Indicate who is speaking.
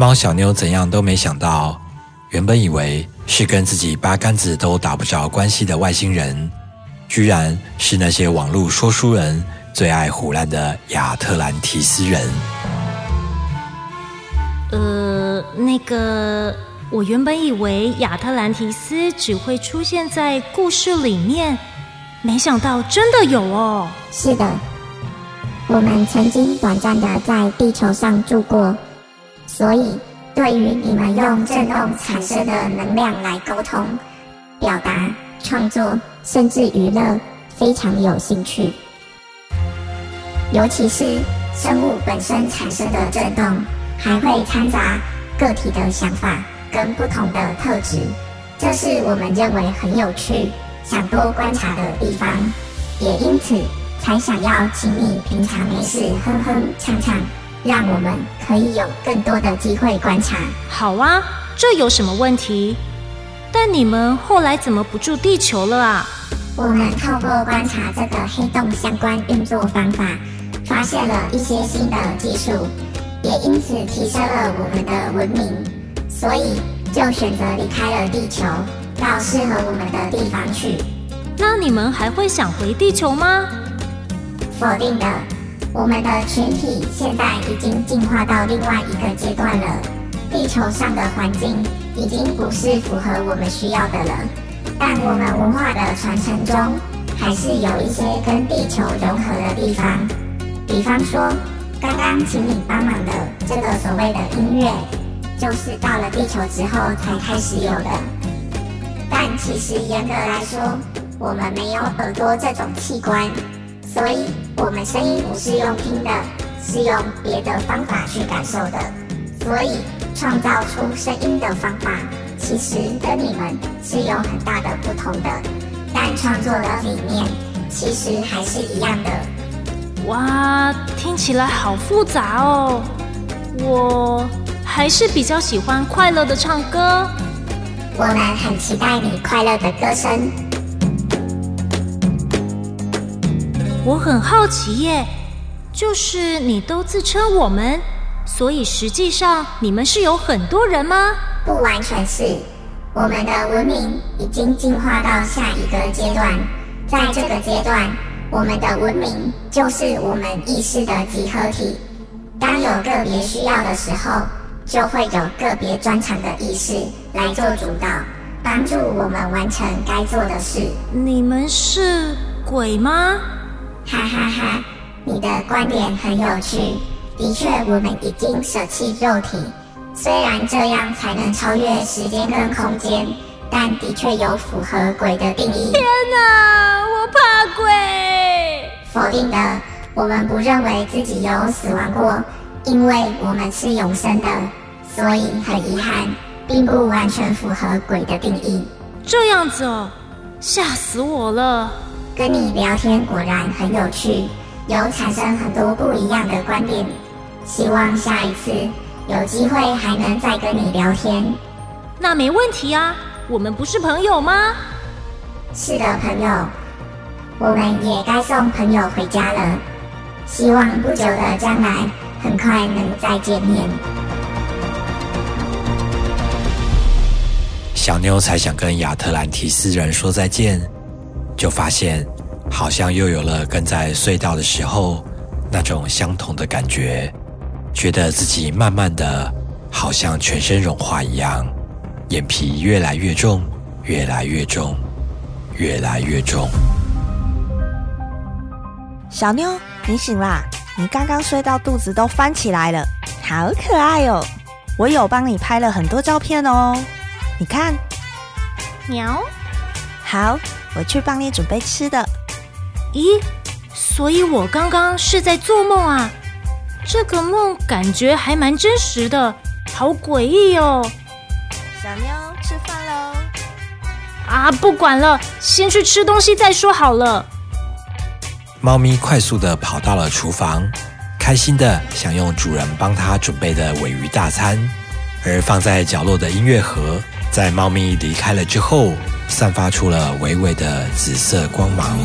Speaker 1: 猫小妞怎样都没想到，原本以为是跟自己八竿子都打不着关系的外星人，居然是那些网络说书人最爱胡乱的亚特兰提斯人。
Speaker 2: 呃，那个，我原本以为亚特兰提斯只会出现在故事里面，没想到真的有哦。
Speaker 3: 是的，我们曾经短暂的在地球上住过，所以对于你们用震动产生的能量来沟通、表达、创作，甚至娱乐，非常有兴趣。尤其是生物本身产生的震动。还会掺杂个体的想法跟不同的特质，这是我们认为很有趣、想多观察的地方，也因此才想要请你平常没事哼哼唱唱，让我们可以有更多的机会观察。
Speaker 2: 好啊，这有什么问题？但你们后来怎么不住地球了啊？
Speaker 3: 我们透过观察这个黑洞相关运作方法，发现了一些新的技术。也因此提升了我们的文明，所以就选择离开了地球，到适合我们的地方去。
Speaker 2: 那你们还会想回地球吗？
Speaker 3: 否定的，我们的群体现在已经进化到另外一个阶段了。地球上的环境已经不是符合我们需要的了，但我们文化的传承中，还是有一些跟地球融合的地方，比方说。刚刚请你帮忙的这个所谓的音乐，就是到了地球之后才开始有的。但其实严格来说，我们没有耳朵这种器官，所以我们声音不是用听的，是用别的方法去感受的。所以创造出声音的方法，其实跟你们是有很大的不同的，但创作的理念其实还是一样的。
Speaker 2: 哇，听起来好复杂哦！我还是比较喜欢快乐的唱歌。
Speaker 3: 我们很期待你快乐的歌声。
Speaker 2: 我很好奇耶，就是你都自称我们，所以实际上你们是有很多人吗？
Speaker 3: 不完全是，我们的文明已经进化到下一个阶段，在这个阶段。我们的文明就是我们意识的集合体。当有个别需要的时候，就会有个别专长的意识来做主导，帮助我们完成该做的事。
Speaker 2: 你们是鬼吗？
Speaker 3: 哈哈哈！你的观点很有趣。的确，我们已经舍弃肉体，虽然这样才能超越时间跟空间，但的确有符合鬼的定义。
Speaker 2: 天哪，我怕鬼！
Speaker 3: 否定的，我们不认为自己有死亡过，因为我们是永生的，所以很遗憾，并不完全符合鬼的定义。
Speaker 2: 这样子哦，吓死我了！
Speaker 3: 跟你聊天果然很有趣，有产生很多不一样的观点。希望下一次有机会还能再跟你聊天。
Speaker 2: 那没问题啊，我们不是朋友吗？
Speaker 3: 是的，朋友。我们也该送朋友回家了，希望不久的将来很快能再见面。
Speaker 1: 小妞才想跟亚特兰提斯人说再见，就发现好像又有了跟在隧道的时候那种相同的感觉，觉得自己慢慢的好像全身融化一样，眼皮越来越重，越来越重，越来越重。
Speaker 4: 小妞，你醒啦！你刚刚睡到肚子都翻起来了，好可爱哦！我有帮你拍了很多照片哦，你看。
Speaker 2: 喵。
Speaker 4: 好，我去帮你准备吃的。
Speaker 2: 咦，所以我刚刚是在做梦啊？这个梦感觉还蛮真实的，好诡异哦。
Speaker 4: 小妞，吃饭喽！
Speaker 2: 啊，不管了，先去吃东西再说好了。
Speaker 1: 猫咪快速的跑到了厨房，开心的享用主人帮它准备的尾鱼大餐。而放在角落的音乐盒，在猫咪离开了之后，散发出了微微的紫色光芒。